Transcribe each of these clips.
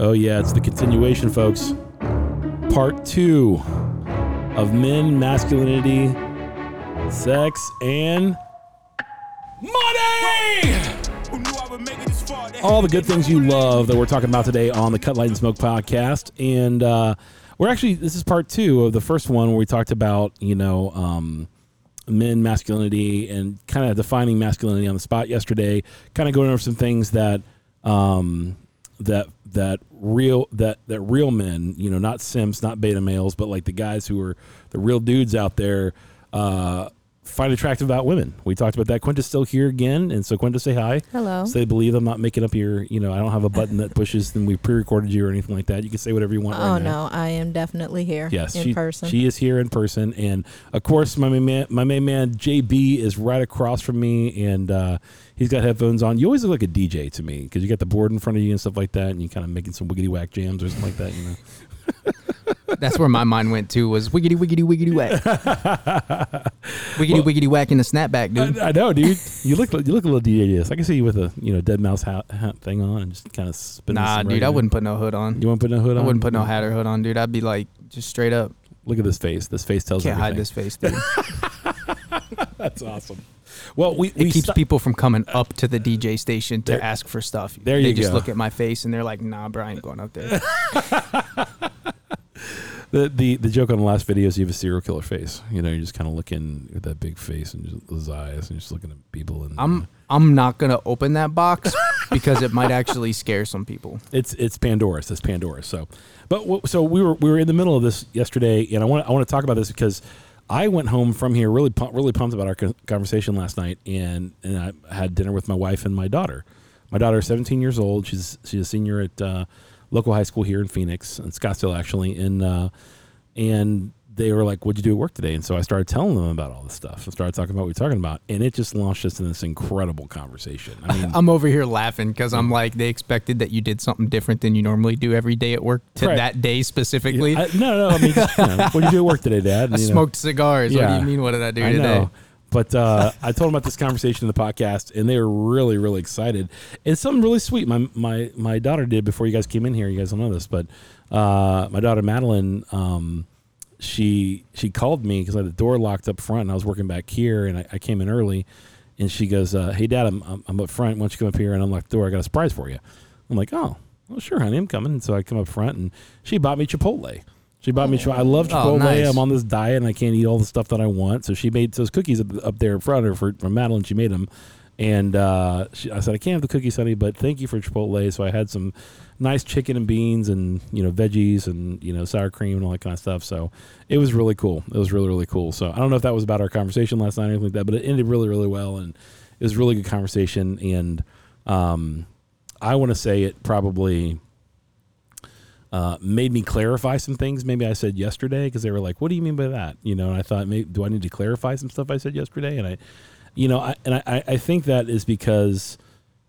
Oh, yeah, it's the continuation, folks. Part two of men, masculinity, sex, and money! All the good things you love that we're talking about today on the Cut Light and Smoke podcast. And uh, we're actually, this is part two of the first one where we talked about, you know, um, men, masculinity, and kind of defining masculinity on the spot yesterday. Kind of going over some things that um, that that real that that real men, you know, not simps, not beta males, but like the guys who are the real dudes out there. Uh, find attractive about women. We talked about that. Quinta's still here again, and so Quinta, say hi. Hello. So they believe I'm not making up your, you know, I don't have a button that pushes and we pre-recorded you or anything like that. You can say whatever you want. Oh right now. no, I am definitely here. Yes, in she, person. She is here in person, and of course, my main man, my main man JB is right across from me, and uh, he's got headphones on. You always look like a DJ to me because you got the board in front of you and stuff like that, and you're kind of making some wiggity whack jams or something like that. You know. That's where my mind went to was wiggity wiggity wiggity whack. wiggity wiggity whack in the snapback, dude. I, I know, dude. You look you look a little DJ. I can see you with a you know deadmau5 hat, hat thing on and just kind of spinning. Nah, dude, I wouldn't put no hood on. You to put no hood on. I wouldn't put no hat or hood on, dude. I'd be like just straight up. Look at this face. This face tells Can't hide this face, dude. That's awesome. Well, we It we keeps sto- people from coming up to the DJ station to There- ask for stuff. there they you just go. look at my face and they're like, "Nah, bro, I ain't going up there." the, the the joke on the last video is you have a serial killer face. You know, you're just kind of looking with that big face and just those eyes, and just looking at people. And uh, I'm I'm not gonna open that box because it might actually scare some people. it's it's Pandora's. It's Pandora. So, but w- so we were we were in the middle of this yesterday, and I want I want to talk about this because I went home from here really pu- really pumped about our conversation last night, and and I had dinner with my wife and my daughter. My daughter is 17 years old. She's she's a senior at uh, local high school here in Phoenix, in Scottsdale actually, and uh, and they were like, "What'd you do at work today?" And so I started telling them about all this stuff. I started talking about what we were talking about, and it just launched us in this incredible conversation. I mean, I'm over here laughing because I'm like, they expected that you did something different than you normally do every day at work to Right. that day specifically. I, no, no. I mean, just, you know, what did you do at work today, Dad? I And, know, smoked cigars. What do you mean? What did I do I today? know. But uh, I told them about this conversation in the podcast, and they were really, really excited. And something really sweet. My my my daughter did before you guys came in here. You guys don't know this, but uh, my daughter Madeline, um, she she called me because I had the door locked up front, and I was working back here, and I, I came in early, and she goes, uh, "Hey, Dad, I'm, I'm I'm up front. Why don't you come up here and unlock the door? I got a surprise for you." I'm like, "Oh, well, sure, honey, I'm coming." And so I come up front, and she bought me Chipotle. She bought me. Chipotle. I love Oh, Chipotle. nice. I'm on this diet, and I can't eat all the stuff that I want. So she made those cookies up, up there in front of her for, for Madeline. She made them, and uh, she, I said, "I can't have the cookies, honey, but thank you for Chipotle." So I had some nice chicken and beans, and you know veggies, and you know sour cream and all that kind of stuff. So it was really cool. It was really really cool. So I don't know if that was about our conversation last night or anything like that, but it ended really really well, and it was really good conversation. And um, I want to say it probably uh, made me clarify some things maybe I said yesterday because they were like, "What do you mean by that?" You know, and I thought, maybe, do I need to clarify some stuff I said yesterday? And I, you know, I, and I, I think that is because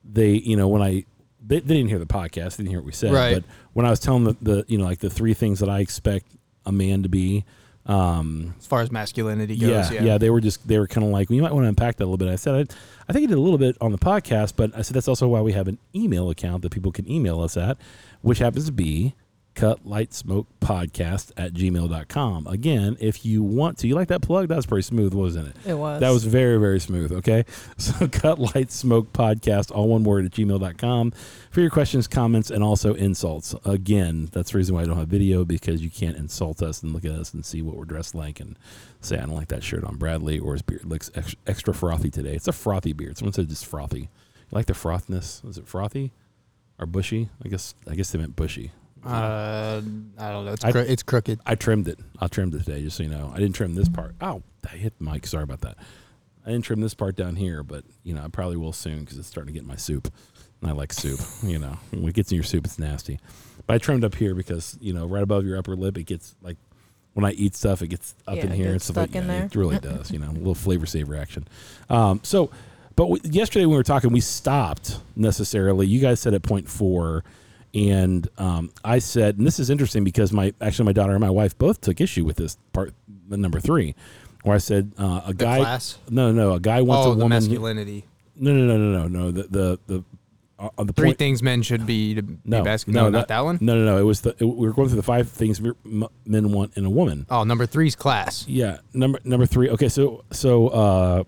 they, you know, when I they, they didn't hear the podcast, they didn't hear what we said, Right. but when I was telling the, the, you know, like the three things that I expect a man to be, um, As far as masculinity goes, yeah, yeah. yeah, They were just they were kind of like, well, you might want to unpack that a little bit. I said, I, I think I did a little bit on the podcast, but I said that's also why we have an email account that people can email us at, which happens to be cut light smoke podcast at gmail.com. Again, if you want to, you like that plug? That was pretty smooth, wasn't it? it was. That was very, very smooth. Okay. So cut light smoke podcast, all one word at gmail.com for your questions, comments, and also insults. Again, that's the reason why I don't have video because you can't insult us and look at us and see what we're dressed like and say, I don't like that shirt on Bradley or his beard looks ex- extra frothy today. It's a frothy beard. Someone said just frothy. You like the frothness? Is it frothy or bushy? I guess, I guess they meant bushy. Uh, I don't know. It's I- cro- it's crooked. I trimmed it. I trimmed it today, just so you know. I didn't trim this part. Oh, I hit the mic. Sorry about that. I didn't trim this part down here, but you know I probably will soon because it's starting to get in my soup. And I like soup. you know, when it gets in your soup, it's nasty. But I trimmed up here because you know right above your upper lip, it gets like when I eat stuff, it gets up Yeah, in here and stuff stuck like in yeah, there. It really does. You know, a little flavor saver action. Um, so, but w- yesterday when we were talking, we stopped necessarily. You guys said at point four. And um, I said, and this is interesting because my actually my daughter and my wife both took issue with this part, number three, where I said uh, a The guy, class. no, no, a guy wants oh, a woman. masculinity. No, no, no, no, no, no. The the the uh, the Three point. things men should be to no, be best. no, No, not that one. No, no, no. It was the it, we were going through the five things men want in a woman. Oh, number three's class, Yeah, number number three. Okay, so so uh,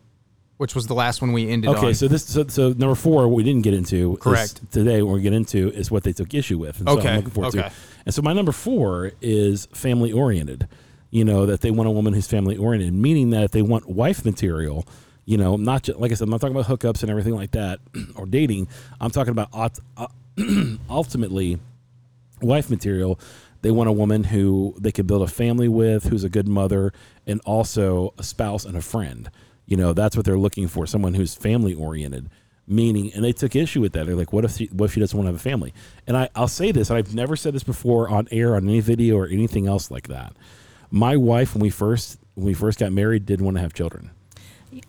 which was the last one we ended okay, on. so this so, so number four what we didn't get into. is Correct. today, what we get into is what they took issue with. And so Okay, I'm looking forward okay. to. And so my number four is family oriented. You know that they want a woman who's family oriented, meaning that if they want wife material, you know, not just like I said, I'm not talking about hookups and everything like that or dating. I'm talking about uh, ultimately wife material. They want a woman who they could build a family with, who's a good mother, and also a spouse and a friend. You know, that's what they're looking for. Someone who's family oriented. Meaning, and they took issue with that. They're like, "What if she, what if she doesn't want to have a family?" And I, I'll say this, and I've never said this before on air, on any video, or anything else like that. My wife, when we first when we first got married, didn't want to have children.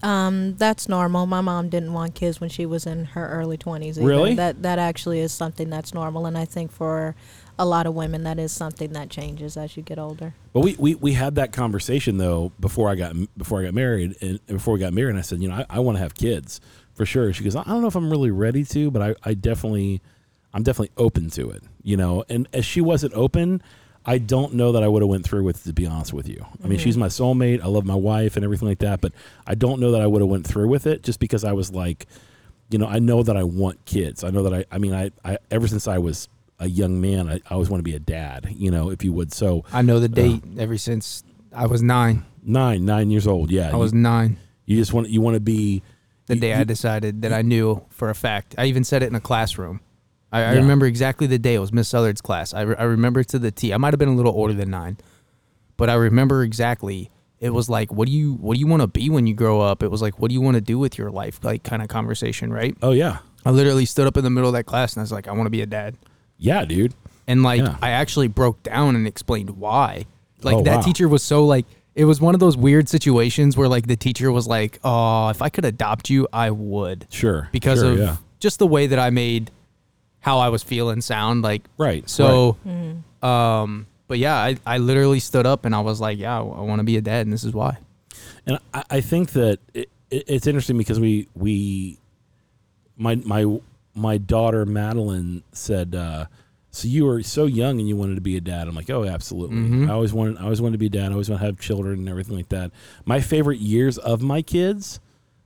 Um, that's normal. My mom didn't want kids when she was in her early twenties. Really? That that actually is something that's normal, and I think for a lot of women, that is something that changes as you get older. But we, we, we had that conversation though before I got before I got married and before we got married and I said you know I, I want to have kids for sure. She goes I don't know if I'm really ready to but I, I definitely I'm definitely open to it you know? And as she wasn't open I don't know that I would have went through with it, to be honest with you. I mean she's mm-hmm. my soulmate. I love my wife and everything like that but I don't know that I would have went through with it just because I was like you know I know that I want kids. I know that I I mean I, I ever since I was a young man I, I always want to be a dad you know if you would so I know the uh, date ever since I was nine. Nine, nine years old. Yeah, I was You, nine you just want you want to be. the you- day I decided that I knew for a fact. I even said it in a classroom. I, I remember exactly the day. It was Miss Southard's class. I, re- I remember to the T. I might have been a little older than nine, but I remember exactly. It was like, what do you what do you want to be when you grow up? It was like, what do you want to do with your life? Like kind of conversation, right? Oh yeah, I literally stood up in the middle of that class and I was like, I want to be a dad. Yeah, dude. And like Yeah. I actually broke down and explained why. Like Oh, that wow. teacher was so like it was one of those weird situations where like the teacher was like, "Oh, if I could adopt you, I would." Sure, Because sure, of yeah. just the way that I made how I was feeling sound like right. so um but yeah, I I literally stood up and I was like, "Yeah, I want to be a dad and this is why." and I, I think that it, it, it's interesting because we we my my my daughter Madeline said. uh so you were so young and you wanted to be a dad. I'm like, oh, absolutely. Mhm. I always wanted, I always wanted to be a dad. I always want to have children and everything like that. My favorite years of my kids,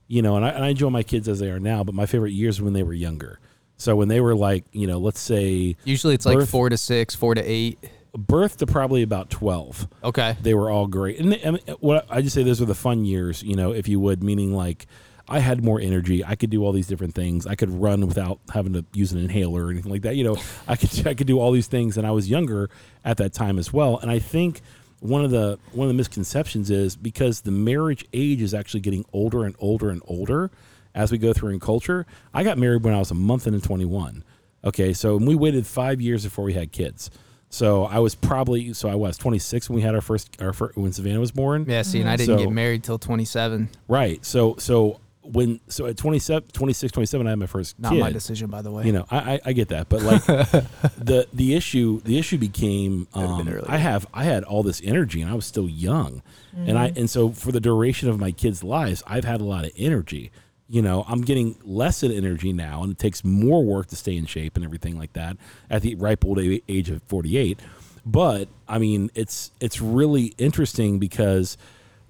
you know, and I, and I enjoy my kids as they are now, but my favorite years were when they were younger. So when they were like, you know, let's say Usually it's like 4 to 6, 4 to 8. birth to probably about 12 Okay. they were all great and they, I, what i just say those were the fun years you know if you would meaning like i had more energy i could do all these different things i could run without having to use an inhaler or anything like that you know i could i could do all these things and i was younger at that time as well and i think one of the one of the misconceptions is because the marriage age is actually getting older and older and older as we go through in culture i got married when i was a month into 21 okay so we waited five years before we had kids so I was probably so I was 26 when we had our first our first, when Savannah was born. Yeah, see, and I didn't So- get married till 27. Right. So so when so at 27 26 27 I had my first Not kid. my decision, by the way. You know, I, I I get that, but like the the issue the issue became um. I have I had all this energy and I was still young, and I and so for the duration of my kids' lives I've had a lot of energy. You know, I'm getting less in energy now, and it takes more work to stay in shape and everything like that at the ripe old age of 48. But I mean, it's it's really interesting because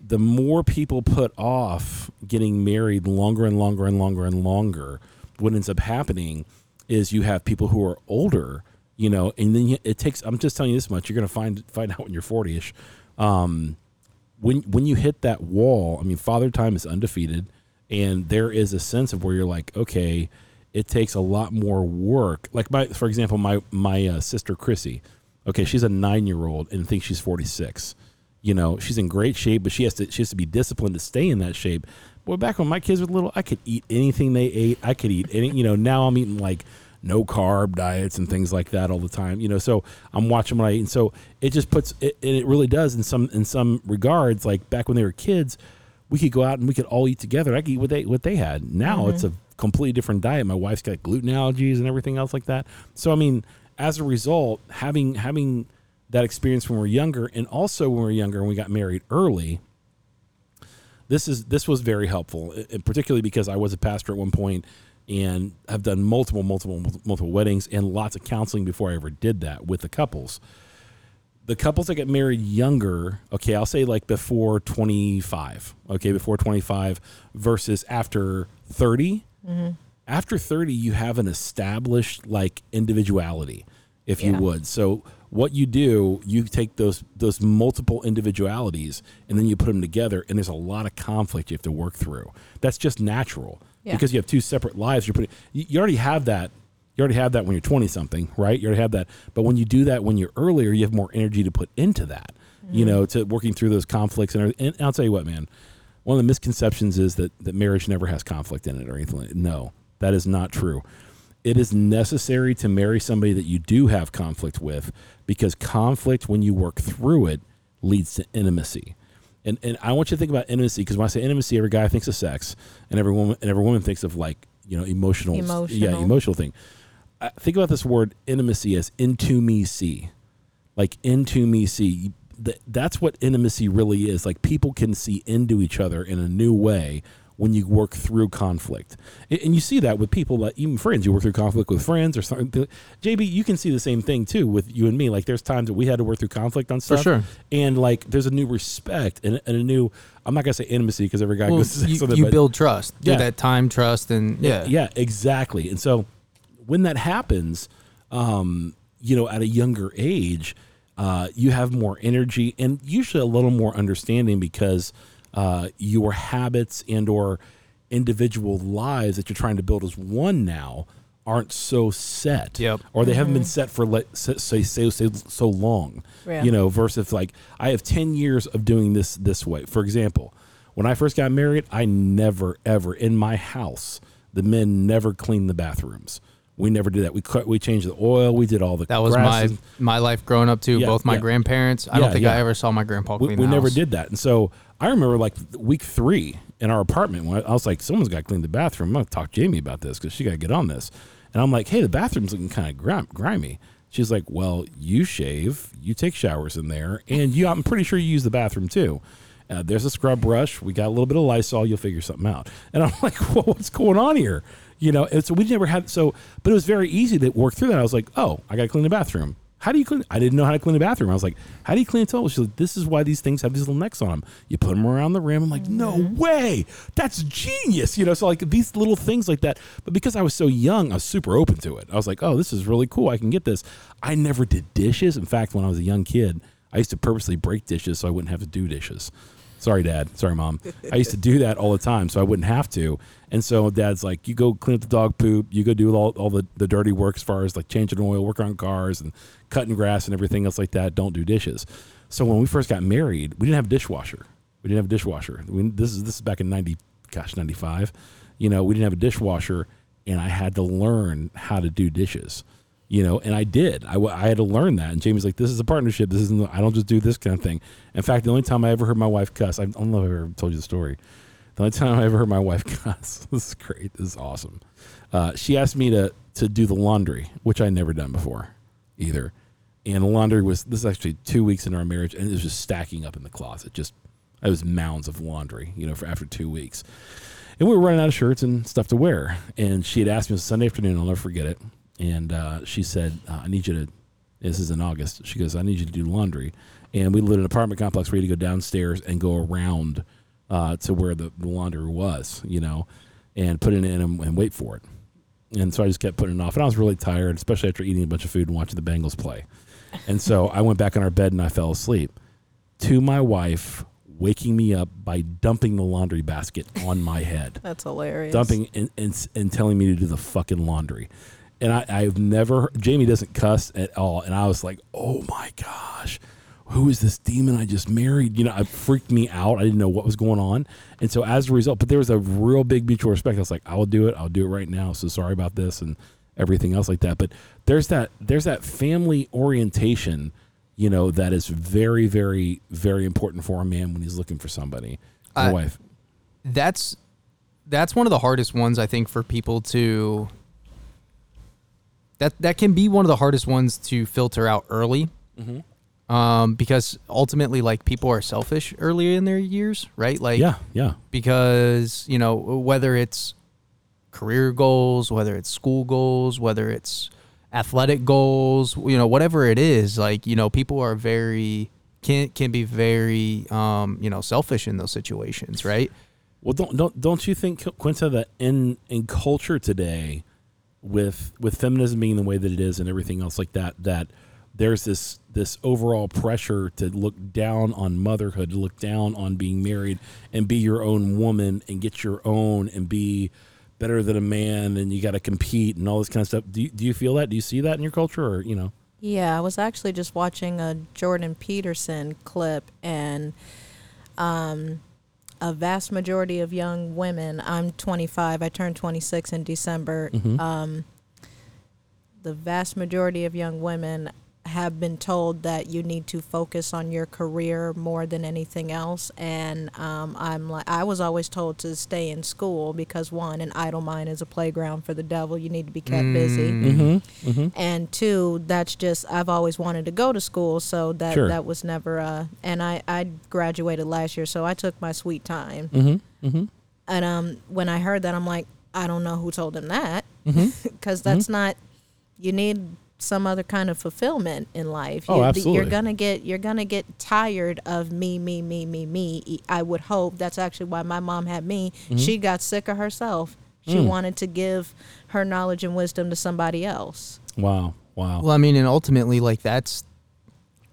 the more people put off getting married longer and longer and longer and longer, what ends up happening is you have people who are older, you know, and then it takes. I'm just telling you this much: you're going to find find out when you're 40ish. Um, when when you hit that wall, I mean, father time is undefeated, and there is a sense of where you're like, okay, it takes a lot more work. Like my, for example, my my uh, sister Chrissy. Okay, she's a nine year old and thinks she's 46 you know she's in great shape but she has to she has to be disciplined to stay in that shape. Boy back when my kids were little i could eat anything they ate. I could eat any you know now i'm eating like no carb diets and things like that all the time you know so i'm watching what i eat. And so it just puts it, and it really does in some in some regards like back when they were kids we could go out and we could all eat together. I could eat what they what they had. Now it's mm-hmm. a completely different diet. My wife's got gluten allergies and everything else like that. So i mean as a result having having that experience when we're younger and also when we're younger and we got married early this is this was very helpful uh, and particularly because i was a pastor at one point and have done multiple, multiple, multiple weddings and lots of counseling before I ever did that with the couples. The couples that get married younger, okay, I'll say like before 25, okay, before 25 versus after 30. Mm-hmm. After 30, you have an established like individuality, if you would. So what you do, you take those those multiple individualities and then you put them together, and there's a lot of conflict you have to work through. That's just natural Yeah. because you have two separate lives. You're putting you, already have that. You already have that when you're 20 something, right? You already have that. But when you do that when you're earlier, you have more energy to put into that. You mm-hmm. know, to working through those conflicts and, everything. and I'll tell you what, man. One of the misconceptions is that that marriage never has conflict in it or anything. Like that. No, that is not true it is necessary to marry somebody that you do have conflict with because conflict when you work through it leads to intimacy and and i want you to think about intimacy because when i say intimacy every guy thinks of sex and every woman and every woman thinks of like you know emotional emotional. yeah Emotional. thing I think about this word intimacy as into me see like into me see Th- that's what intimacy really is like people can see into each other in a new way when you work through conflict and you see that with people that even friends you work through conflict with friends or something jb you can see the same thing too with you and me like there's times that we had to work through conflict on stuff sure. and like there's a new respect and, and a new i'm not gonna say intimacy because every guy Well, goes to you, something, you but- build trust through Yeah. that time, trust, and yeah, yeah, exactly. And so when that happens, um, you know, at a younger age, uh, you have more energy and usually a little more understanding because uh, your habits and or individual lives that you're trying to build as one now aren't so set Yep. or they haven't been set for let say, say, say so long Yeah. you know versus like i have 10 years of doing this this way for example when i first got married i never ever in my house the men never cleaned the bathrooms we never did that. We cut we changed the oil. We did all the that was my my life growing up too. Yeah, Both my yeah. grandparents. I Yeah, don't think I ever saw my grandpa we, clean we the never did that. And so i remember like week three in our apartment when i, I was like someone's got to clean the bathroom. I'm gonna talk to jamie about this because she got to get on this. And i'm like hey the bathroom's looking kind of grim- grimy. She's like well you shave you take showers in there and you i'm pretty sure you use the bathroom too. Uh, there's a scrub brush. We got a little bit of lysol. You'll figure something out. And i'm like well, what's going on here you know and so we never had so but it was very easy to work through that i was like oh i gotta clean the bathroom how do you clean? I didn't know how to clean a bathroom. I was like, how do you clean a toilet? She's like, this is why these things have these little necks on them. You put them around the rim. I'm like, no mm-hmm. way. That's genius. You know, so like these little things like that. But because I was so young, I was super open to it. I was like, oh, this is really cool. I can get this. I never did dishes. In fact, when I was a young kid, I used to purposely break dishes so I wouldn't have to do dishes. Sorry, Dad. Sorry, Mom. I used to do that all the time so I wouldn't have to. And so Dad's like, you go clean up the dog poop. You go do all, all the, the dirty work as far as like changing oil, work on cars, and cutting grass and everything else like that. Don't do dishes. So when we first got married, we didn't have a dishwasher. We didn't have a dishwasher. We, this is this is back in ninety, gosh, ninety five. You know, we didn't have a dishwasher, and I had to learn how to do dishes you know, and I did. I, I had to learn that. And Jamie's like, "This is a partnership. This isn't. I don't just do this kind of thing." In fact, the only time I ever heard my wife cuss, I don't know if I ever told you the story. The only time I ever heard my wife cuss, this is great. This is awesome. Uh, she asked me to to do the laundry, which I never done before, either. And the laundry was this is actually two weeks into our marriage, and it was just stacking up in the closet. Just it was mounds of laundry, you know, for after two weeks. And we were running out of shirts and stuff to wear. And she had asked me on Sunday afternoon, I'll never forget it. And uh, she said, uh, I need you to, this is in August. She goes, I need you to do laundry. And we lived in an apartment complex where you had to go downstairs and go around uh, to where the, the laundry was, you know, and put it in and, and wait for it. And so I just kept putting it off. And I was really tired, especially after eating a bunch of food and watching the Bengals play. And so I went back on our bed and I fell asleep. To my wife waking me up by dumping the laundry basket on my head That's hilarious. dumping and, and, and telling me to do the fucking laundry. And I, I've never, Jamie doesn't cuss at all. And I was like, oh my gosh, who is this demon I just married? You know, it freaked me out. I didn't know what was going on. And so as a result, but there was a real big mutual respect. I was like, I will do it. I'll do it right now. So sorry about this and everything else like that. But there's that, there's that family orientation, you know, that is very, very, very important for a man when he's looking for somebody. My I- wife. that's that's one of the hardest ones I think for people to that that can be one of the hardest ones to filter out early. Um, because ultimately, like people are selfish earlier in their years, right? Like, Yeah. Yeah. because you know whether it's career goals, whether it's school goals, whether it's athletic goals, you know, whatever it is, like, you know, people are very can can be very um, you know, selfish in those situations, right? Well, don't don't don't you think Quinta that in in culture today, with with feminism being the way that it is and everything else like that, that there's this this overall pressure to look down on motherhood, to look down on being married and be your own woman and get your own and be better than a man and you got to compete and all this kind of stuff. Do you, do you feel that? Do you see that in your culture or you know? Yeah, I was actually just watching a Jordan Peterson clip, and um, a vast majority of young women. I'm 25. I turned 26 in December. Mhm. Um, the vast majority of young women have been told that you need to focus on your career more than anything else and um, i'm like i was always told to stay in school because one an idle mind is a playground for the devil you need to be kept busy Mm. Mm-hmm. Mm-hmm. and two that's just i've always wanted to go to school so that Sure. that was never uh and i i graduated last year so i took my sweet time Mm-hmm. Mm-hmm. and um when i heard that i'm like i don't know who told him that Mm-hmm. because that's not you need some other kind of fulfillment in life Oh, you, absolutely. you're gonna get you're gonna get tired of me me me me me i would hope that's actually why my mom had me she got sick of herself she Mm. wanted to give her knowledge and wisdom to somebody else Wow. Wow. Well, I mean, and ultimately, like that's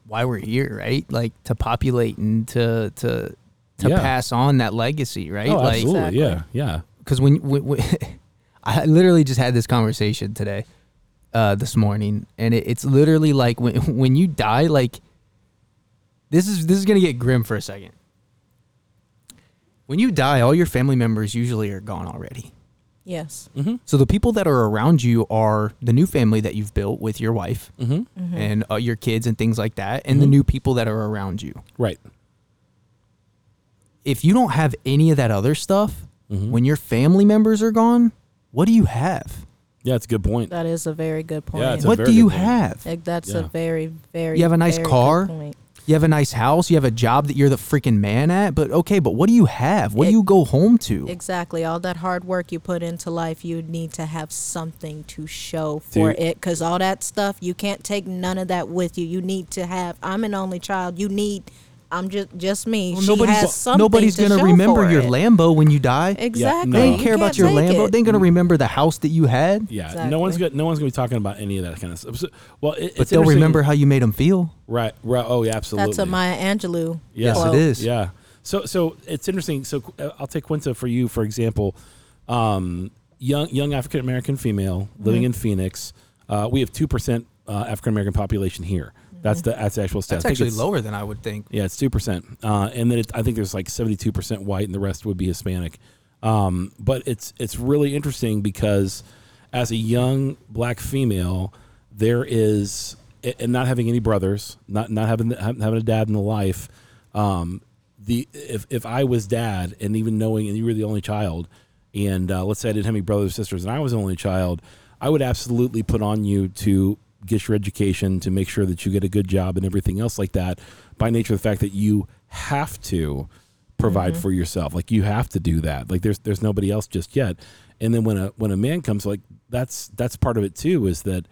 why we're here, right? Like to populate and to to to Yeah. pass on that legacy, right? oh, like, absolutely. Exactly. Yeah. Yeah. because when, when, when I literally just had this conversation today, uh, this morning, and it, it's literally like when when you die, like this is this is gonna get grim for a second. When you die, all your family members usually are gone already. yes Mm-hmm. So the people that are around you are the new family that you've built with your wife Mm-hmm. and uh, your kids and things like that, and the Mhm. new people that are around you. Right. If you don't have any of that other stuff, Mhm. when your family members are gone, what do you have? Yeah, it's a good point. That is a very good point. Yeah, it's a What very do you point. have? Like, that's Yeah. a very, very. You have a nice very good car? point. You have a nice house. You have a job that you're the freaking man at. But okay, but what do you have? What do Ex- you go home to? Exactly. All that hard work you put into life, you need to have something to show for Dude. it. Because all that stuff, you can't take none of that with you. You need to have. I'm an only child. You need. I'm just just me. Well, she nobody's has something nobody's to gonna show remember for your it. Lambo when you die. Exactly. no. They You don't care about can't your take Lambo. it. They're gonna remember the house that you had, Yeah, no one's Exactly. got no one's gonna be talking about any of that kind of stuff. So, well, it, but it's they'll interesting- remember how you made them feel. Right, right. Oh, yeah, absolutely. That's a Maya Angelou. Yeah. Yes, quote. it is. Yeah. So, so it's interesting. So, uh, I'll take Quinta for you, for example. Um, young, young African American female living Mm-hmm. in Phoenix. Uh, we have two percent uh, African American population here. That's the that's the actual stat. That's actually lower than I would think. Yeah, it's two percent, uh, and then it, I think there's like seventy-two percent white, and the rest would be Hispanic. Um, but it's it's really interesting because as a young black female, there is and not having any brothers, not not having having a dad in the life. Um, the if if I was dad, and even knowing, and you were the only child, and uh, let's say I didn't have any brothers or sisters, and I was the only child, I would absolutely put on you to get your education, to make sure that you get a good job and everything else like that. By nature of the fact that you have to provide mm-hmm. for yourself, like you have to do that. Like there's there's nobody else just yet. And then when a when a man comes, like that's that's part of it too. Is that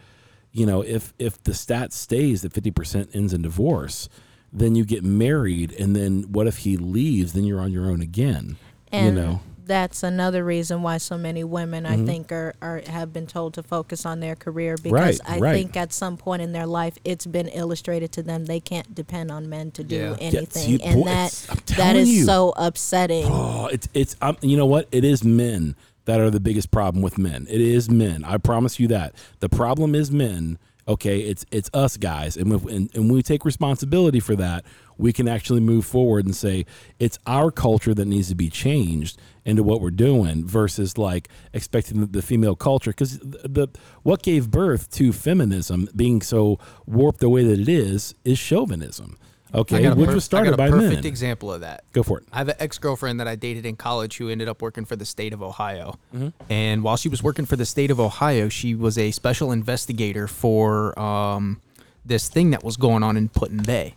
you know if if the stat stays that fifty percent ends in divorce, then you get married, and then what if he leaves? Then you're on your own again. And you know. That's another reason why so many women, I Mhm. think, are, are have been told to focus on their career because Right, I right. think at some point in their life it's been illustrated to them they can't depend on men to do Yeah. Yeah, anything, see, and boy, that that is you. so upsetting. Oh, it's it's um, you know what? It is men that are the biggest problem with men. It is men. I promise you that. The problem is men. Okay, it's it's us guys, and if, and, and when we take responsibility for that, we can actually move forward and say it's our culture that needs to be changed into what we're doing versus like expecting the, female culture because the, the what gave birth to feminism being so warped the way that it is is chauvinism. Okay, which perf- was I started by perfect men. example of that. Go for it. I have an ex girlfriend that I dated in college who ended up working for the state of Ohio. Mm-hmm. And while she was working for the state of Ohio, she was a special investigator for um, this thing that was going on in Put in Bay.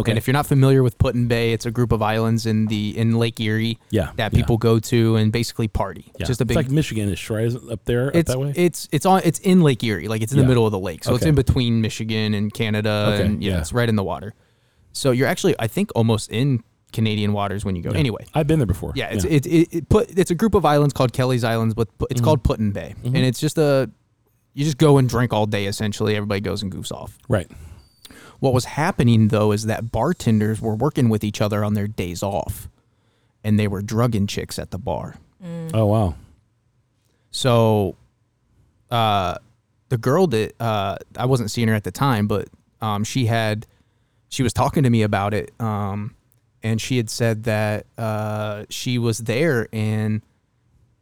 Okay. And if you're not familiar with Put in Bay, it's a group of islands in the in Lake Erie Yeah, that yeah. people go to and basically party. Yeah. Just a big It's like Michigan-ish, right? Is it Up there, up it's that way. it's it's on it's in Lake Erie, like it's in Yeah. the middle of the lake, so it's in between Michigan and Canada, Okay, and yeah, yeah. it's right in the water. So you're actually, I think, almost in Canadian waters when you go. Yeah. Anyway, I've been there before. yeah, it's It, it, it put it's a group of islands called Kelly's Islands, but it's Mhm. called Put in Bay, Mhm. and it's just a you just go and drink all day. Essentially, everybody goes and goofs off. right. What was happening though is that bartenders were working with each other on their days off, and they were drugging chicks at the bar. Oh wow. So, uh, the girl that uh, I wasn't seeing her at the time, but um, she had, she was talking to me about it, um, and she had said that uh, she was there and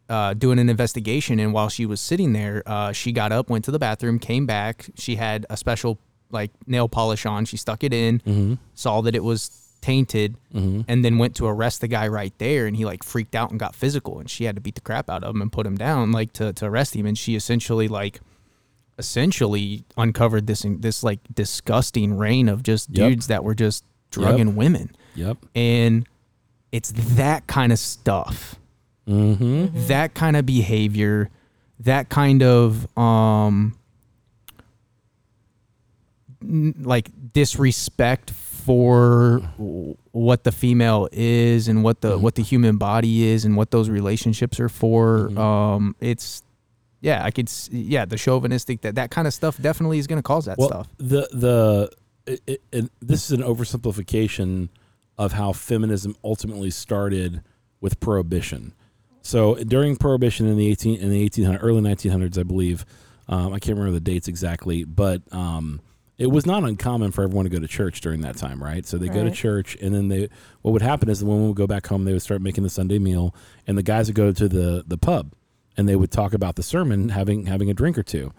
uh, doing an investigation, and while she was sitting there, uh, she got up, went to the bathroom, came back. She had a special like nail polish on. She stuck it in, Mm-hmm. saw that it was tainted, Mm-hmm. and then went to arrest the guy right there and he like freaked out and got physical and she had to beat the crap out of him and put him down like to, to arrest him and she essentially like essentially uncovered this this like disgusting reign of just Yep. dudes that were just drugging women Yep. and it's that kind of stuff Mm-hmm. that kind of behavior that kind of um like disrespect for what the female is and what the Mhm. what the human body is and what those relationships are for Mhm. um it's yeah i could yeah the chauvinistic that that kind of stuff definitely is going to cause that well, stuff the the it, it, and this is an oversimplification of how feminism ultimately started with prohibition. So during prohibition in the eighteen in the eighteen hundred early nineteen hundreds, I believe, um, I can't remember the dates exactly, but um, it was not uncommon for everyone to go to church during that time, right? So they go to church, and then they what would happen is the women would go back home, they would start making the Sunday meal, and the guys would go to the the pub, and they would talk about the sermon, having having a drink or two.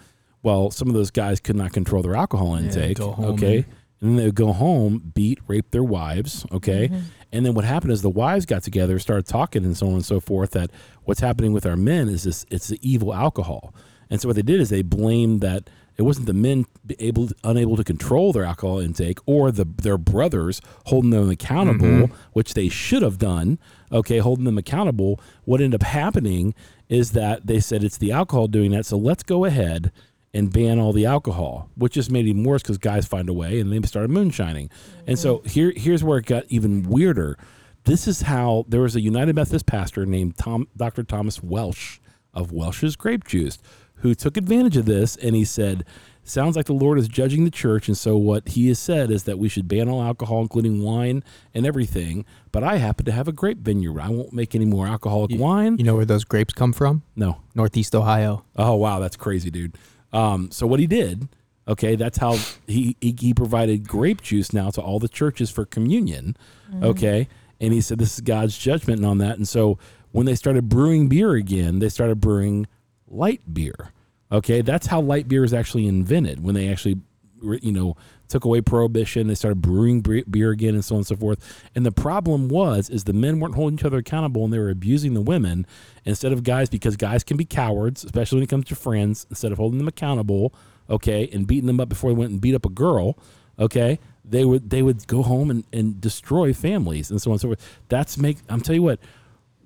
Well, some of those guys could not control their alcohol intake. go home okay. and- And then they would go home, beat, rape their wives. Okay. Mm-hmm. And then what happened is the wives got together, started talking, and so on and so forth. That what's happening with our men is this: it's the evil alcohol. And so what they did is they blamed that it wasn't the men be able, unable to control their alcohol intake, or the their brothers holding them accountable, Mhm. which they should have done. Okay, holding them accountable. What ended up happening is that they said it's the alcohol doing that. So let's go ahead and ban all the alcohol, which just made it even worse because guys find a way and they started moonshining. And so here, here's where it got even weirder. This is how there was a United Methodist pastor named Tom, Dr. Thomas Welch of Welch's Grape Juice, who took advantage of this and he said, "Sounds like the Lord is judging the church, and so what He has said is that we should ban all alcohol, including wine and everything. But I happen to have a grape vineyard. I won't make any more alcoholic wine. you know where those grapes come from No, northeast ohio Oh wow, that's crazy, dude. Um, so what he did, okay, that's how he, he he provided grape juice now to all the churches for communion, okay, and he said this is God's judgment on that. And so when they started brewing beer again, they started brewing light beer. Okay, that's how light beer was actually invented when they actually, you know, took away prohibition. They started brewing beer again, and so on and so forth. And the problem was, is the men weren't holding each other accountable, and they were abusing the women instead of guys, because guys can be cowards, especially when it comes to friends. Instead of holding them accountable, okay, and beating them up before they went and beat up a girl, okay, they would they would go home and, and destroy families and so on and so forth. That's make I'm telling you what,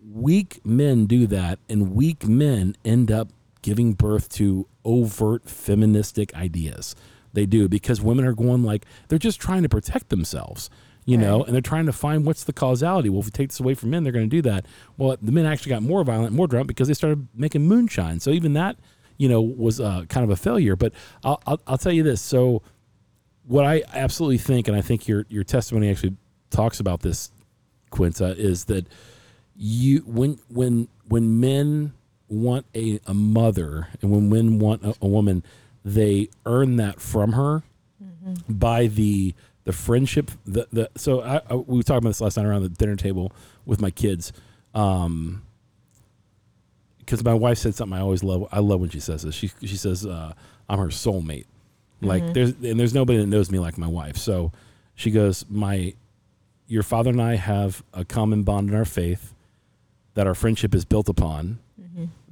weak men do that, and weak men end up giving birth to overt feministic ideas. They do because women are going like they're just trying to protect themselves, you know, and they're trying to find what's the causality. Well, if we take this away from men, they're going to do that. Well, the men actually got more violent, more drunk because they started making moonshine. So even that, you know, was uh, kind of a failure. But I'll, I'll, I'll tell you this. So what I absolutely think, and I think your your testimony actually talks about this, Quinta, is that you when when when men want a, a mother and when men want a, a woman, they earn that from her by the the friendship. The the so I, I, we were talking about this last night around the dinner table with my kids. Um, because my wife said something I always love. I love when she says this. She she says uh, I'm her soulmate. Like there's and there's nobody that knows me like my wife. So she goes, my your father and I have a common bond in our faith that our friendship is built upon.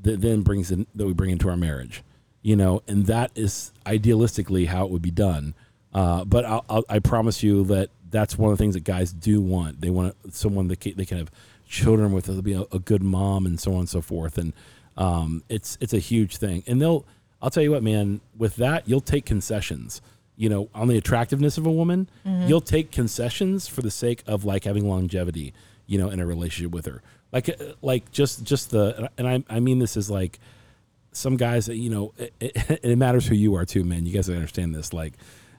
That then brings in that we bring into our marriage. You know, and that is idealistically how it would be done. Uh, but I'll, I'll, I promise you that that's one of the things that guys do want. They want someone that ca- they can have children with, they'll be a, a good mom, and so on and so forth. And um, it's it's a huge thing. And they'll, I'll tell you what, man, with that you'll take concessions. You know, on the attractiveness of a woman, you'll take concessions for the sake of like having longevity. You know, in a relationship with her, like uh, like just just the, and I I mean this is like some guys that you know it, it, it matters who you are too man. You guys understand this. Like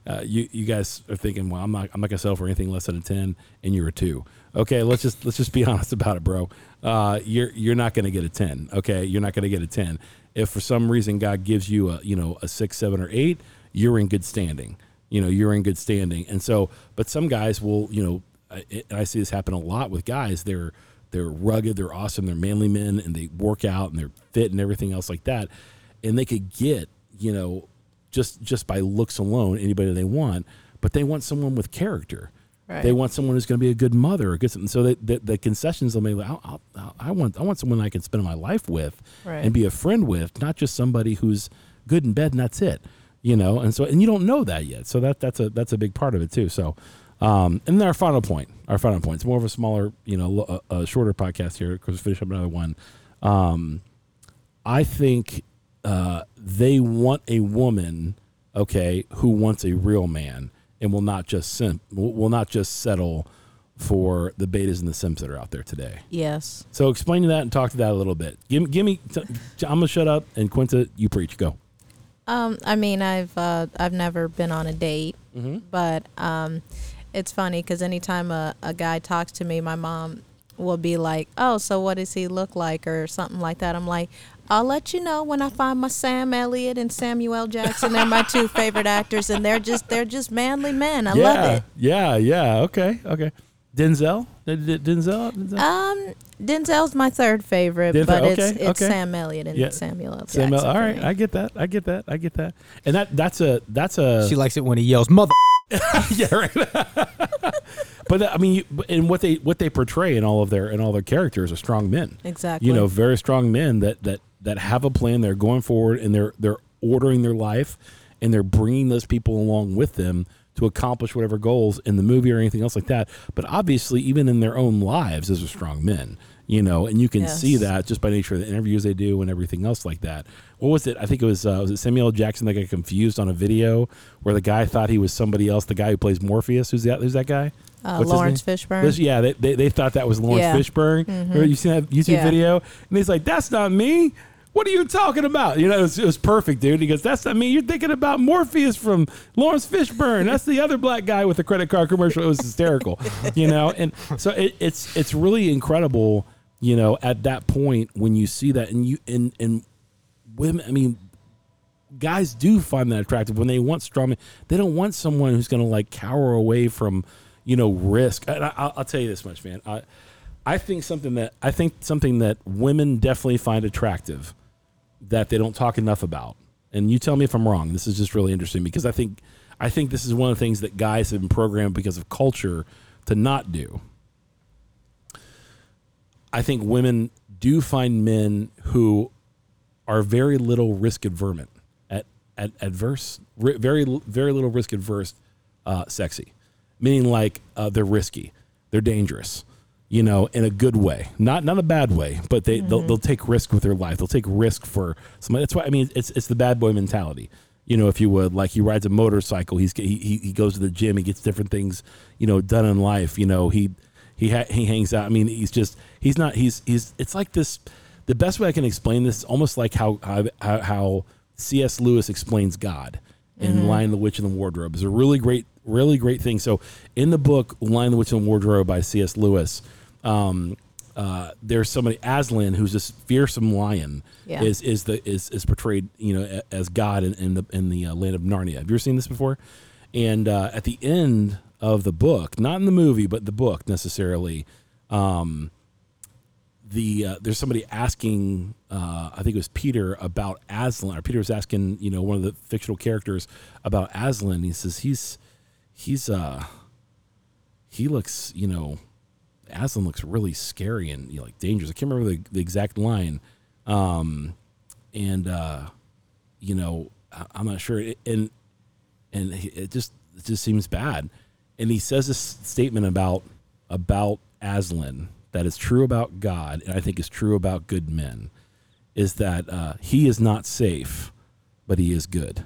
uh, you you guys are thinking well i'm not i'm not gonna sell for anything less than a 10 and you're a 2 okay let's just let's just be honest about it bro. Uh, you're you're not gonna get a 10 okay? You're not gonna get a 10 if for some reason god gives you a you know a 6 7 or 8 you're in good standing. You know you're in good standing. And so but some guys will you know I, I see this happen a lot with guys. They're they're rugged, they're awesome, they're manly men, and they work out and they're fit and everything else like that. And they could get, you know, just just by looks alone, anybody they want, but they want someone with character. Right. They want someone who's going to be a good mother, a good. And so they, the, the concessions they'll make. Like, I'll, I'll, I want I want someone I can spend my life with Right. and be a friend with, not just somebody who's good in bed and that's it. You know, and so and you don't know that yet. So that that's a that's a big part of it too. So. Um, and then our final point, our final point, it's more of a smaller, you know, a, a shorter podcast here because we finish up another one. Um, I think uh, they want a woman, okay, who wants a real man and will not just sim- will not just settle for the betas and the sims that are out there today. Yes. So explain to that and talk to that a little bit. Give, give me, t- I'm gonna shut up and Quinta, you preach. Go. Um, I mean, I've uh, I've never been on a date, Mm-hmm. but um, it's funny because anytime a, a guy talks to me, my mom will be like, "Oh, so what does he look like?" or something like that. I'm like, "I'll let you know when I find my Sam Elliott and Samuel Jackson. They're my two favorite actors, and they're just they're just manly men. I yeah, love it." Yeah, yeah. Okay, okay. Denzel, D- D- Denzel, Denzel? Um, Denzel's my third favorite, Denzel, but it's okay, it's okay. Sam Elliott and Yeah. Samuel L. Jackson. Samuel. All for right, me. I get that. I get that. I get that. And that that's a that's a She likes it when he yells, "Mother." yeah right. but I mean, you, and what they what they portray in all of their in all their characters are strong men. exactly. You know, very strong men that that that have a plan. They're going forward and they're they're ordering their life and they're bringing those people along with them to accomplish whatever goals in the movie or anything else like that. But obviously, even in their own lives, those are strong men. You know, and you can Yes. see that just by nature of the interviews they do and everything else like that. What was it? I think it was uh, was it Samuel Jackson that got confused on a video where the guy thought he was somebody else. The guy who plays Morpheus. Who's that? Who's that guy? uh, what's Laurence? Fishburne. Yeah, they, they, they thought that was Laurence Yeah. Fishburne. Remember you seen that YouTube Yeah. video? And he's like, "That's not me. What are you talking about?" You know, it was, it was perfect, dude. He goes, "That's not me. You're thinking about Morpheus from Laurence Fishburne. That's the other black guy with the credit card commercial." It was hysterical, you know. And so it, it's it's really incredible, you know, at that point when you see that, and you and and women. I mean, guys do find that attractive when they want strong. They don't want someone who's going to like cower away from, you know, risk. And I, I'll, I'll tell you this much, man. I, I think something that I think something that women definitely find attractive that they don't talk enough about. And you tell me if I'm wrong. This is just really interesting because I think I think this is one of the things that guys have been programmed because of culture to not do. I think women do find men who are very little risk adverse at, at adverse very very little risk adverse uh, sexy. Meaning like uh, they're risky. They're dangerous you know in a good way. Not not a bad way but they they'll, they'll take risk with their life. They'll take risk for somebody. That's why i mean it's it's the bad boy mentality. You know if you would like he rides a motorcycle he's he, he he goes to the gym he gets different things you know done in life. You know he he ha- he hangs out. I mean, he's just he's not he's he's it's like this. The best way I can explain this is almost like how how, how, C.S. Lewis explains God in Lion, the Witch, and the Wardrobe is a really great really great thing. So in the book Lion, the Witch, and the Wardrobe by C.S. Lewis. Um, uh, there's somebody Aslan who's this fearsome lion Yeah. is is the is, is portrayed you know a- as God in, in the in the uh, land of Narnia. Have you ever seen this before? And uh, at the end of the book, not in the movie, but the book necessarily, um, the uh, there's somebody asking, uh, I think it was Peter about Aslan, or Peter was asking, you know, one of the fictional characters about Aslan. He says he's he's uh he looks, you know, Aslan looks really scary and you know, like dangerous. I can't remember the, the exact line, um, and uh, you know, I, I'm not sure. And and it just it just seems bad. And he says this statement about about Aslan that is true about God, and I think is true about good men, is that uh, he is not safe, but he is good.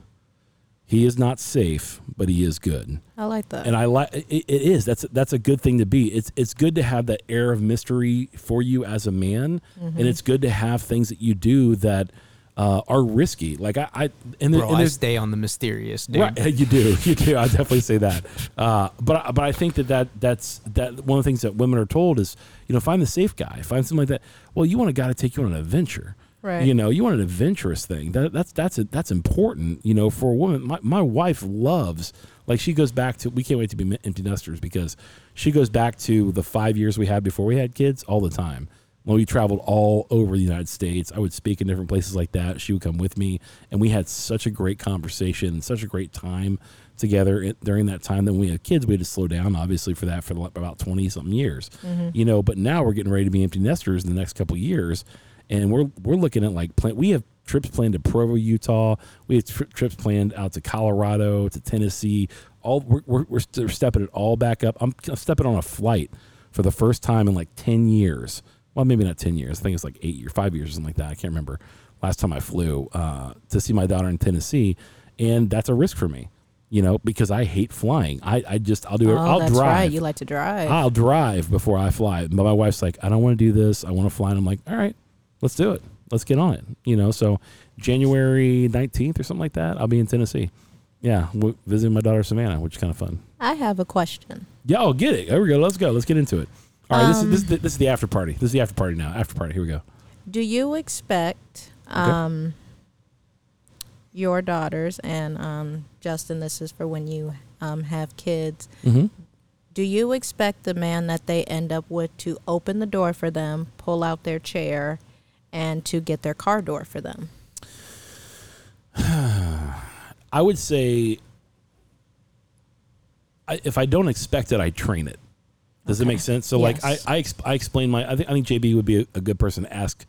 He is not safe, but he is good. I like that. And I like it, it is. That's that's a good thing to be. It's it's good to have that air of mystery for you as a man, Mm-hmm. and it's good to have things that you do that uh, are risky. Like I, I and, there- Bro, and I stay on the mysterious, dude. Right, you do, you do. I definitely say that. Uh, but but I think that, that that's that one of the things that women are told is you know find the safe guy, find something like that. Well, you want a guy to take you on an adventure. Right. You know, you want an adventurous thing. That, that's that's that's important. You know, for a woman. My my wife loves like she goes back to. We can't wait to be empty nesters because she goes back to the five years we had before we had kids all the time. When we traveled all over the United States, I would speak in different places like that. She would come with me, and we had such a great conversation, such a great time together during that time. Then when we had kids, we had to slow down, obviously, for that for about twenty something years, mm-hmm. you know. But now we're getting ready to be empty nesters in the next couple of years, and we're we're looking at like plan. We have trips planned to Provo, Utah. We have tri- trips planned out to Colorado, to Tennessee. All we're, we're, we're stepping it all back up. I'm stepping on a flight for the first time in like ten years. Well, maybe not ten years. I think it's like eight years, five years, or something like that. I can't remember last time I flew uh, to see my daughter in Tennessee, and that's a risk for me. You know, because I hate flying. I, I just I'll do it. oh, I'll that's drive. right. You like to drive. I'll drive before I fly. But my wife's like, I don't want to do this. I want to fly. And I'm like, all right, let's do it. Let's get on it. You know, so January 19th or something like that, I'll be in Tennessee. Yeah, w- visiting my daughter Savannah, which is kind of fun. I have a question. Yeah, I'll get it. There we go. Let's go. Let's get into it. All right, this, Um, is, this, is the, this is the after party. This is the after party now. After party. Here we go. Do you expect um, your daughters and um, Justin? This is for when you um, have kids. Mm-hmm. Do you expect the man that they end up with to open the door for them, pull out their chair, and to get their car door for them? I would say I, if I don't expect it, I train it. Does it make sense? So, like, I I, exp- I explain my. I think I think JB would be a, a good person to ask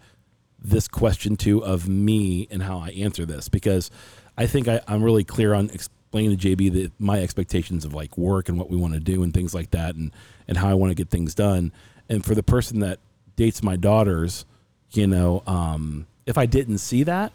this question to of me and how I answer this because I think I, I'm really clear on explaining to JB that my expectations of like work and what we want to do and things like that and and how I want to get things done. And for the person that dates my daughters, you know, um, if I didn't see that,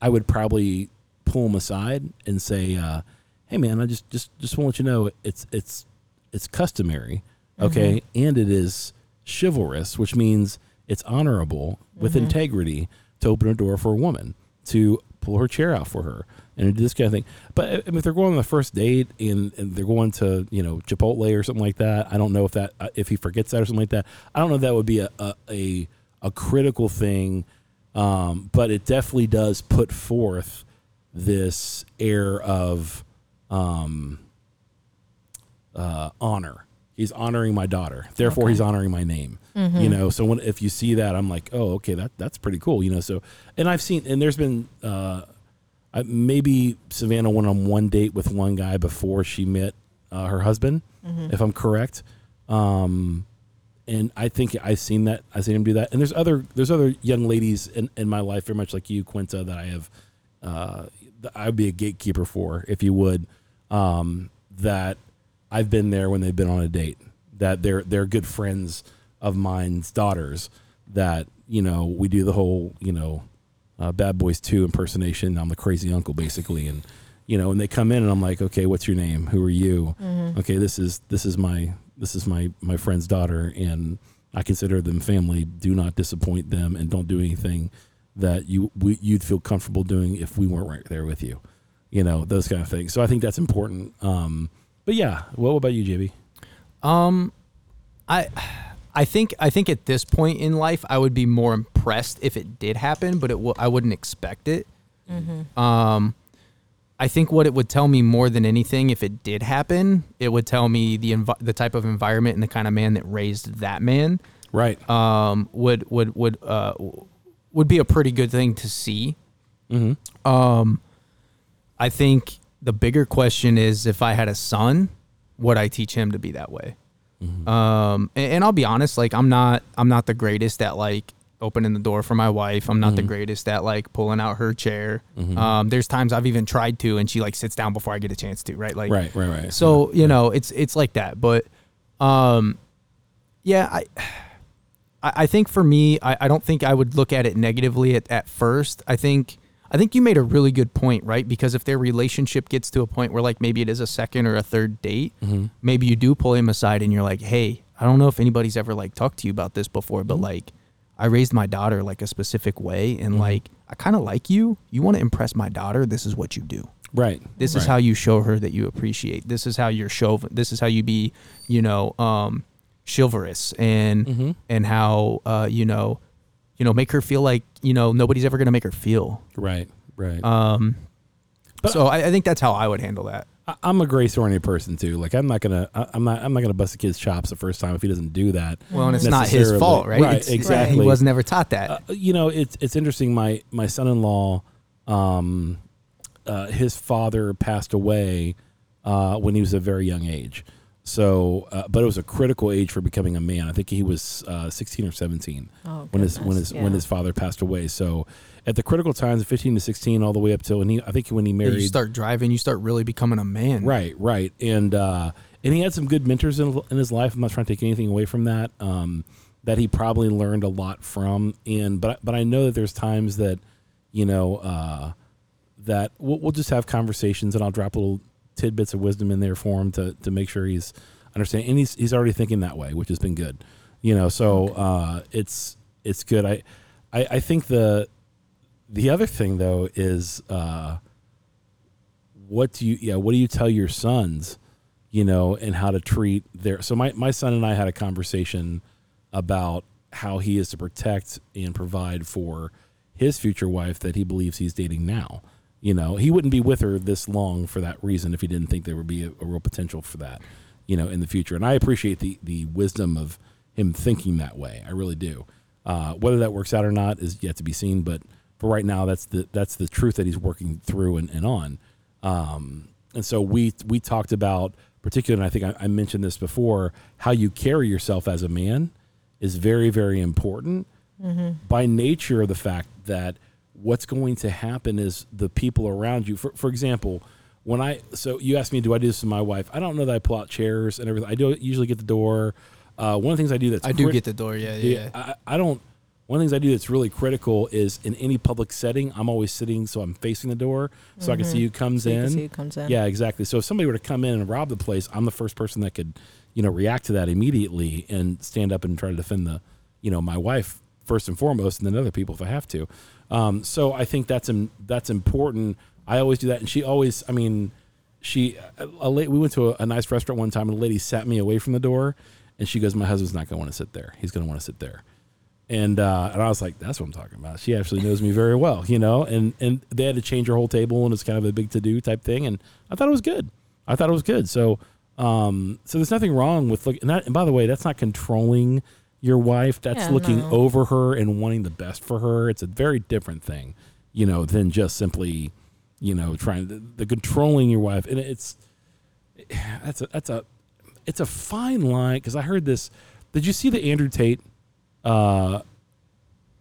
I would probably pull them aside and say, uh, "Hey, man, I just just just want to let you know it's it's it's customary, okay, and it is chivalrous, which means it's honorable with integrity to open a door for a woman to pull her chair out for her and do this kind of thing. But if they're going on the first date and, and they're going to you know Chipotle or something like that, I don't know if that uh, if he forgets that or something like that. I don't know if that would be a a, a, a critical thing, um, but it definitely does put forth this air of um, uh, honor. He's honoring my daughter, therefore he's honoring my name. You know, so when if you see that, I'm like, oh, okay, that that's pretty cool. You know, so and I've seen and there's been uh, I, maybe Savannah went on one date with one guy before she met uh, her husband, if I'm correct. Um, and I think I've seen that. I've seen him do that. And there's other there's other young ladies in, in my life, very much like you, Quinta, that I have. Uh, that I would be a gatekeeper for, if you would. Um, that I've been there when they've been on a date. That they're they're good friends of mine's daughters. That you know we do the whole you know uh, Bad Boys Two impersonation. I'm the crazy uncle basically, and you know, and they come in and I'm like, okay, what's your name? Who are you? Okay, this is this is my this is my my friend's daughter, and I consider them family. Do not disappoint them, and don't do anything that you we, you'd feel comfortable doing if we weren't right there with you. You know, those kind of things. So I think that's important. Um, but yeah, what about you, JB? Um, I, I think I think at this point in life, I would be more impressed if it did happen, but it w- I wouldn't expect it. Um, I think what it would tell me more than anything, if it did happen, it would tell me the envi- the type of environment and the kind of man that raised that man. Right. Um, would would would uh would be a pretty good thing to see. Mm-hmm. Um, I think the bigger question is if I had a son, would I teach him to be that way? Um, and, and I'll be honest, like I'm not, I'm not the greatest at like opening the door for my wife. I'm not the Mhm. greatest at like pulling out her chair. Mhm. Um, there's times I've even tried to, and she like sits down before I get a chance to. Right, like right, right, right. so you know it's it's like that but um yeah i i I think for me i, I don't think i would look at it negatively at, at first i think i think you made a really good point right because if their relationship gets to a point where like maybe it is a second or a third date Mhm. maybe you do pull him aside and you're like hey i don't know if anybody's ever like talked to you about this before but Mhm. like i raised my daughter like a specific way and Mhm. like i kind of like you you want to impress my daughter this is what you do right. this is how you show her that you appreciate this is how you're show this is how you be you know um chivalrous and Mhm. and how uh you know you know make her feel like you know nobody's ever gonna make her feel Right, right. um But- so I, I think that's how i would handle that I- I'm a grace-oriented person too. Like I'm not gonna, I- I'm not, I'm not gonna bust a kid's chops the first time if he doesn't do that. well and it's not his fault right, Right, It's- exactly. he was never taught that Uh, you know, it's it's interesting. My my son-in-law, um, uh, his father passed away uh, when he was a very young age. So, uh, but it was a critical age for becoming a man. I think he was uh, 16 or 17 Oh, when his when goodness, his when his father passed away. So, at the critical times, 15 to 16, all the way up till when he, I think when he Yeah, married, you start driving you start really becoming a man Right, right, and uh, and he had some good mentors in, in his life. I'm not trying to take anything away from that. Um, that he probably learned a lot from. And but but I know that there's times that you know uh, that we'll, we'll just have conversations, and I'll drop a little tidbits of wisdom in there for him to to make sure he's understanding. And he's he's already thinking that way, which has been good. You know, so uh, it's it's good. I, I I think the the other thing though is. Uh, what do you yeah what do you tell your sons you know and how to treat their so my, my son and i had a conversation about how he is to protect and provide for his future wife that he believes he's dating now you know he wouldn't be with her this long for that reason if he didn't think there would be a, a real potential for that you know in the future. And i appreciate the the wisdom of him thinking that way. I really do. Uh, whether that works out or not is yet to be seen but for right now that's the that's the truth that he's working through and, and on. Um, and so we we talked about particularly, and I think I, I mentioned this before, how you carry yourself as a man is very very important. By nature of the fact that what's going to happen is the people around you. For for example, when I so you asked me, do I do this to my wife? I don't know that I pull out chairs and everything. I do usually get the door. Uh, one of the things I do that's i do crit- get the door yeah yeah, yeah. I, I don't. One of the things I do that's really critical is in any public setting, I'm always sitting so I'm facing the door so I can see who comes So in. can see who comes in. Yeah, exactly. So if somebody were to come in and rob the place, I'm the first person that could, you know, react to that immediately and stand up and try to defend the, you know, my wife first and foremost, and then other people if I have to. Um, so I think that's im- that's important. I always do that, and she always. I mean, she. A, a la- we went to a, a nice restaurant one time, and a lady sat me away from the door, and she goes, "My husband's not going to want to sit there. He's going to want to sit there." And uh, and I was like, that's what I'm talking about. She actually knows me very well, you know. And and they had to change her whole table, and it's kind of a big to do type thing. And I thought it was good. I thought it was good. So um, so there's nothing wrong with look. And, that, and by the way, that's not controlling your wife. That's Yeah, looking no. over her and wanting the best for her. It's a very different thing, you know, than just simply, you know, trying the, the controlling your wife. And it's that's a that's a it's a fine line because I heard this. Did you see the Andrew Tate? uh,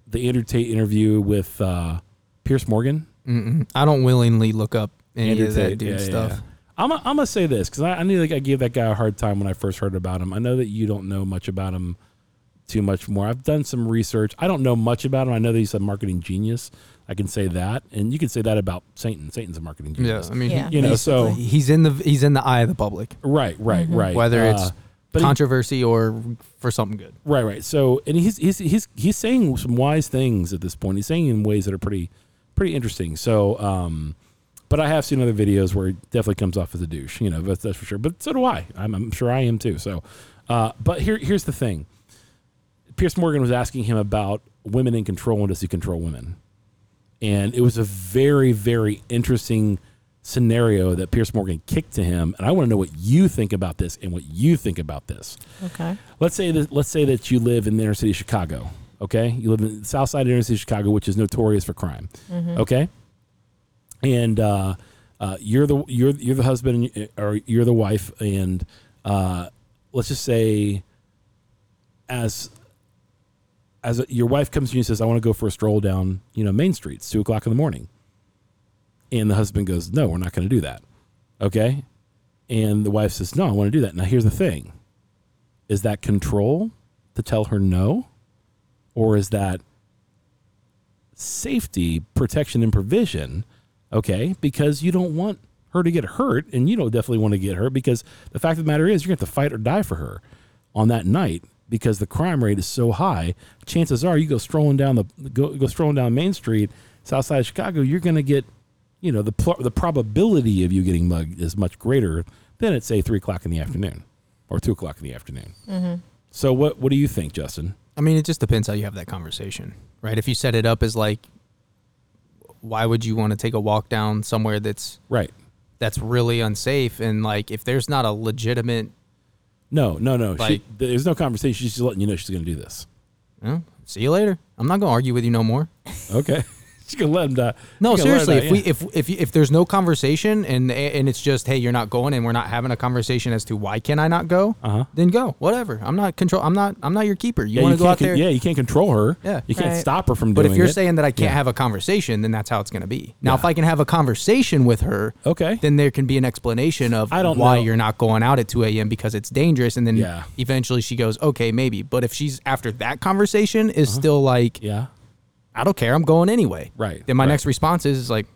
the Andrew Tate interview with uh, Piers Morgan. Mm-mm. i don't willingly look up any Andrew of that Tate, dude yeah, yeah, stuff yeah. I'm, I'm gonna say this because I, I knew like I gave that guy a hard time when I first heard about him. I know that you don't know much about him too much more. I've done some research. I don't know much about him. I know that he's a marketing genius. I can say that, and you can say that about Satan. Satan's a marketing yeah genius. i mean Yeah. You know, so- he's in the he's in the eye of the public Right, right, Mhm. right. whether it's Uh, but he- controversy or for something good Right, right. So, and he's he's he's he's saying some wise things at this point. He's saying in ways that are pretty pretty interesting. So, um, but I have seen other videos where he definitely comes off as a douche. You know, that's, that's for sure. But so do I. I'm, I'm sure I am too. So, uh, but here here's the thing. Piers Morgan was asking him about women in control and does he control women? And it was a very very interesting scenario that Piers Morgan kicked to him. And I want to know what you think about this and what you think about this Okay. let's say that let's say that you live in the inner city of Chicago. Okay, you live in the South Side of the inner city of Chicago, which is notorious for crime. Okay, and uh, uh, you're the you're you're the husband and or you're the wife, and uh, let's just say as as a, your wife comes to you and says, "I want to go for a stroll down, you know, Main Street. It's two o'clock in the morning," and the husband goes, "No, we're not going to do that." Okay, and the wife says, "No, I want to do that." Now, here's the thing: is that control to tell her no, or is that safety, protection, and provision? Okay, because you don't want her to get hurt, and you don't definitely want to get hurt because the fact of the matter is, you're going to have to fight or die for her on that night because the crime rate is so high. Chances are, you go strolling down the go, go strolling down Main Street, south side of Chicago, you're going to get, you know, the pl- the probability of you getting mugged is much greater than at say three o'clock in the afternoon or two o'clock in the afternoon. Mm-hmm. So what what do you think, Justin? I mean, it just depends how you have that conversation, right? If you set it up as like, why would you want to take a walk down somewhere that's Right? that's really unsafe? And like, if there's not a legitimate, No, no, no. Like- she, there's no conversation. She's just letting you know she's going to do this. know, see you later. I'm not gonna argue with you no more. Okay. she's going to let him die. No, She's gonna let her seriously. die, If we yeah. if if if there's no conversation and and it's just hey, you're not going, and we're not having a conversation as to why can I not go, Uh-huh. then go. Whatever. I'm not control. I'm not. I'm not your keeper. You yeah, want you to go can't out there. yeah, you can't control her. Yeah. You can't Right. stop her from But if you're it. saying that I can't Yeah. have a conversation, then that's how it's going to be. Now, if I can have a conversation with her, Okay. then there can be an explanation of I don't why know. you're not going out at 2 a.m. because it's dangerous. And then Yeah. eventually she goes, okay, maybe. But if she's after that conversation is Uh-huh. still like, yeah. I don't care, I'm going anyway. Right. Then my right. next response is, is like,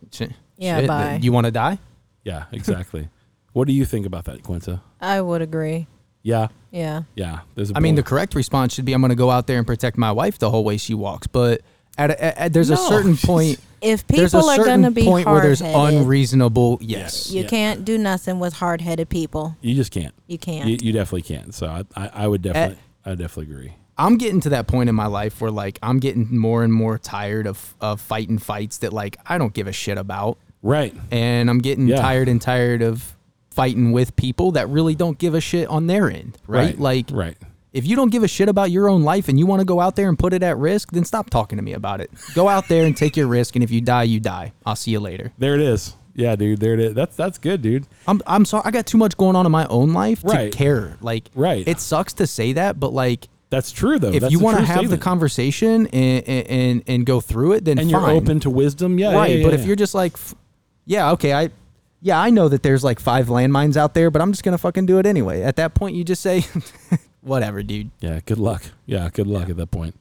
Yeah, shit, bye. You want to die? Yeah, exactly. what do you think about that, Quinta? I would agree. Yeah. Yeah. Yeah. There's a I mean, the correct response should be, I'm going to go out there and protect my wife the whole way she walks. But at, a, at, at- there's a certain point. If people are going to be point where there's unreasonable. Yes. you Yeah. can't do nothing with hard-headed people. you just can't. You can't. You, you definitely can't. So I, I, I would definitely, I definitely agree. I'm getting to that point in my life where like I'm getting more and more tired of of fighting fights that like I don't give a shit about, Right. and I'm getting Yeah. tired and tired of fighting with people that really don't give a shit on their end, right? Right. Like Right. if you don't give a shit about your own life and you want to go out there and put it at risk, then stop talking to me about it. Go out there and take your risk, and if you die, you die. I'll see you later. There it is. Yeah, dude. There it is. That's that's good, dude. I'm I'm sorry, I got too much going on in my own life Right. to care. Like, Right. It sucks to say that, but like. That's true though. if That's you want to have the conversation and, and and go through it, then and fine. you're open to wisdom, yeah. right? yeah, yeah, but if you're just like, yeah, okay, I, yeah, I know that there's like five landmines out there, but I'm just gonna fucking do it anyway. At that point, you just say, whatever, dude. yeah, good luck. Yeah, good luck at that point.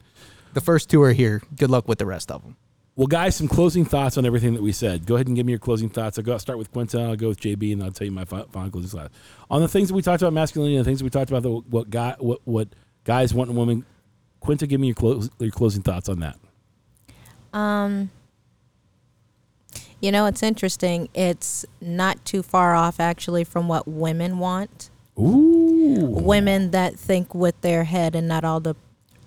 The first two are here. Good luck with the rest of them. Well, guys, some closing thoughts on everything that we said. Go ahead and give me your closing thoughts. I'll go I'll start with Quentin. I'll go with JB, and I'll tell you my final closing thoughts on the things that we talked about masculinity and the things that we talked about the, what guy what what guys want in women. Quinta, give me your close, your closing thoughts on that. Um, you know, it's interesting. It's not too far off actually from what women want. Ooh, Women that think with their head and not all the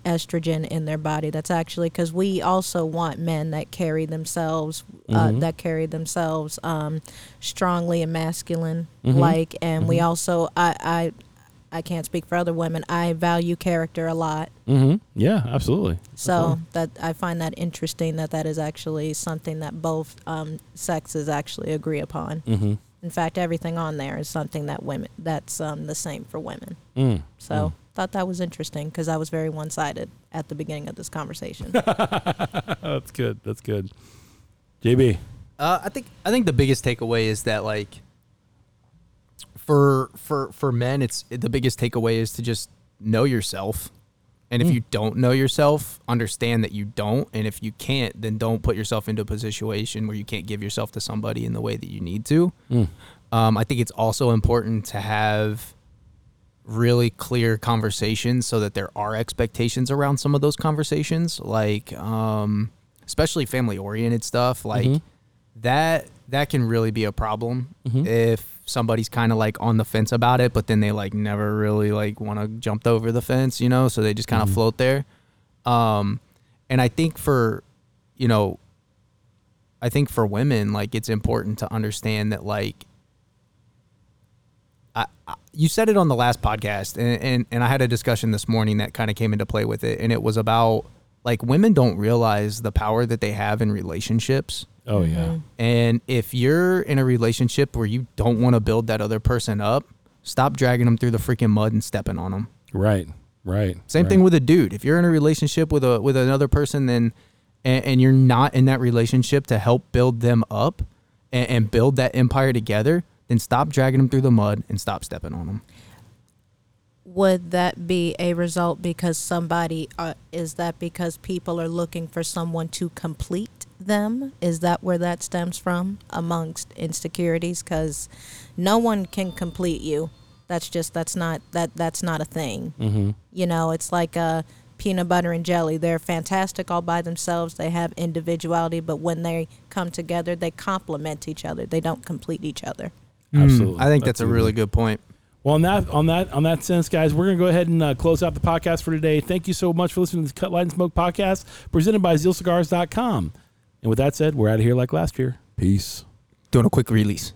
estrogen in their body. That's actually because we also want men that carry themselves, uh, Mhm. that carry themselves um, strongly and masculine Mhm. like. And we Mhm. also, I, I, I can't speak for other women. I value character a lot. Mm-hmm. Yeah, absolutely. So Absolutely. that I find that interesting that that is actually something that both um, sexes actually agree upon. Mm-hmm. In fact, everything on there is something that women that's um, the same for women. Mm. So thought that was interesting because I was very one sided at the beginning of this conversation. That's good. That's good. JB. Uh, I think I think the biggest takeaway is that like for for for men, it's the biggest takeaway is to just know yourself. And if Mm. you don't know yourself, understand that you don't. And if you can't, then don't put yourself into a situation where you can't give yourself to somebody in the way that you need to. Mm. Um, I think it's also important to have really clear conversations so that there are expectations around some of those conversations, like um, especially family oriented stuff. Like Mhm. that that can really be a problem Mhm. if somebody's kind of like on the fence about it, but then they like never really like want to jump over the fence, you know, so they just kind of Mhm. float there. Um, and I think for you know, I think for women, like it's important to understand that like I, I, you said it on the last podcast, and, and, and I had a discussion this morning that kind of came into play with it, and it was about like women don't realize the power that they have in relationships. Oh yeah. Mhm. And if you're in a relationship where you don't want to build that other person up, stop dragging them through the freaking mud and stepping on them. Right. Right. Same right. thing with a dude. If you're in a relationship with a with another person, then and, and you're not in that relationship to help build them up and, and build that empire together, then stop dragging them through the mud and stop stepping on them. Would that be a result because somebody uh, is that because people are looking for someone to complete them? Is that where that stems from amongst insecurities? Because no one can complete you. That's just that's not that that's not a thing. Mm-hmm. You know, it's like uh, peanut butter and jelly. They're fantastic all by themselves. They have individuality, but when they come together, they complement each other. They don't complete each other. Absolutely. Mm, I think that's a really good point. Well, on that on that on that sense, guys, we're gonna go ahead and uh, close out the podcast for today. Thank you so much for listening to the Cut Light and Smoke podcast presented by ZealCigars.com. And with that said, we're out of here like last year. Peace. Doing a quick release.